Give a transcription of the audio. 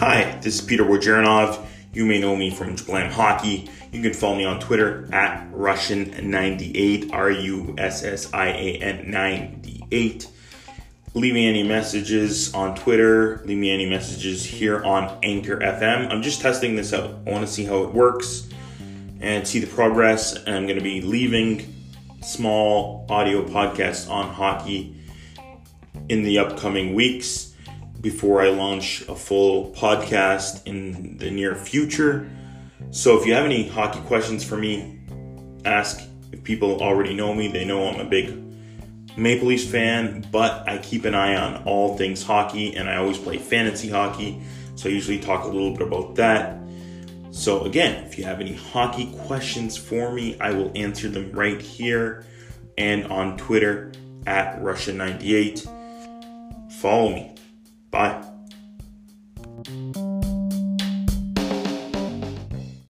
Hi, this is Peter Wojernov. You may know me from Jablam Hockey. You can follow me on Twitter at Russian98, R U S S I A N 98. Leave me any messages on Twitter. Leave me any messages here on Anchor FM. I'm just testing this out. I want to see how it works and see the progress. And I'm going to be leaving small audio podcasts on hockey in the upcoming weeks before I launch a full podcast in the near future. So if you have any hockey questions for me, ask. If people already know me, they know I'm a big Maple Leafs fan, but I keep an eye on all things hockey and I always play fantasy hockey. So I usually talk a little bit about that. So again, if you have any hockey questions for me, I will answer them right here and on Twitter at Russian98. Follow me. Bye.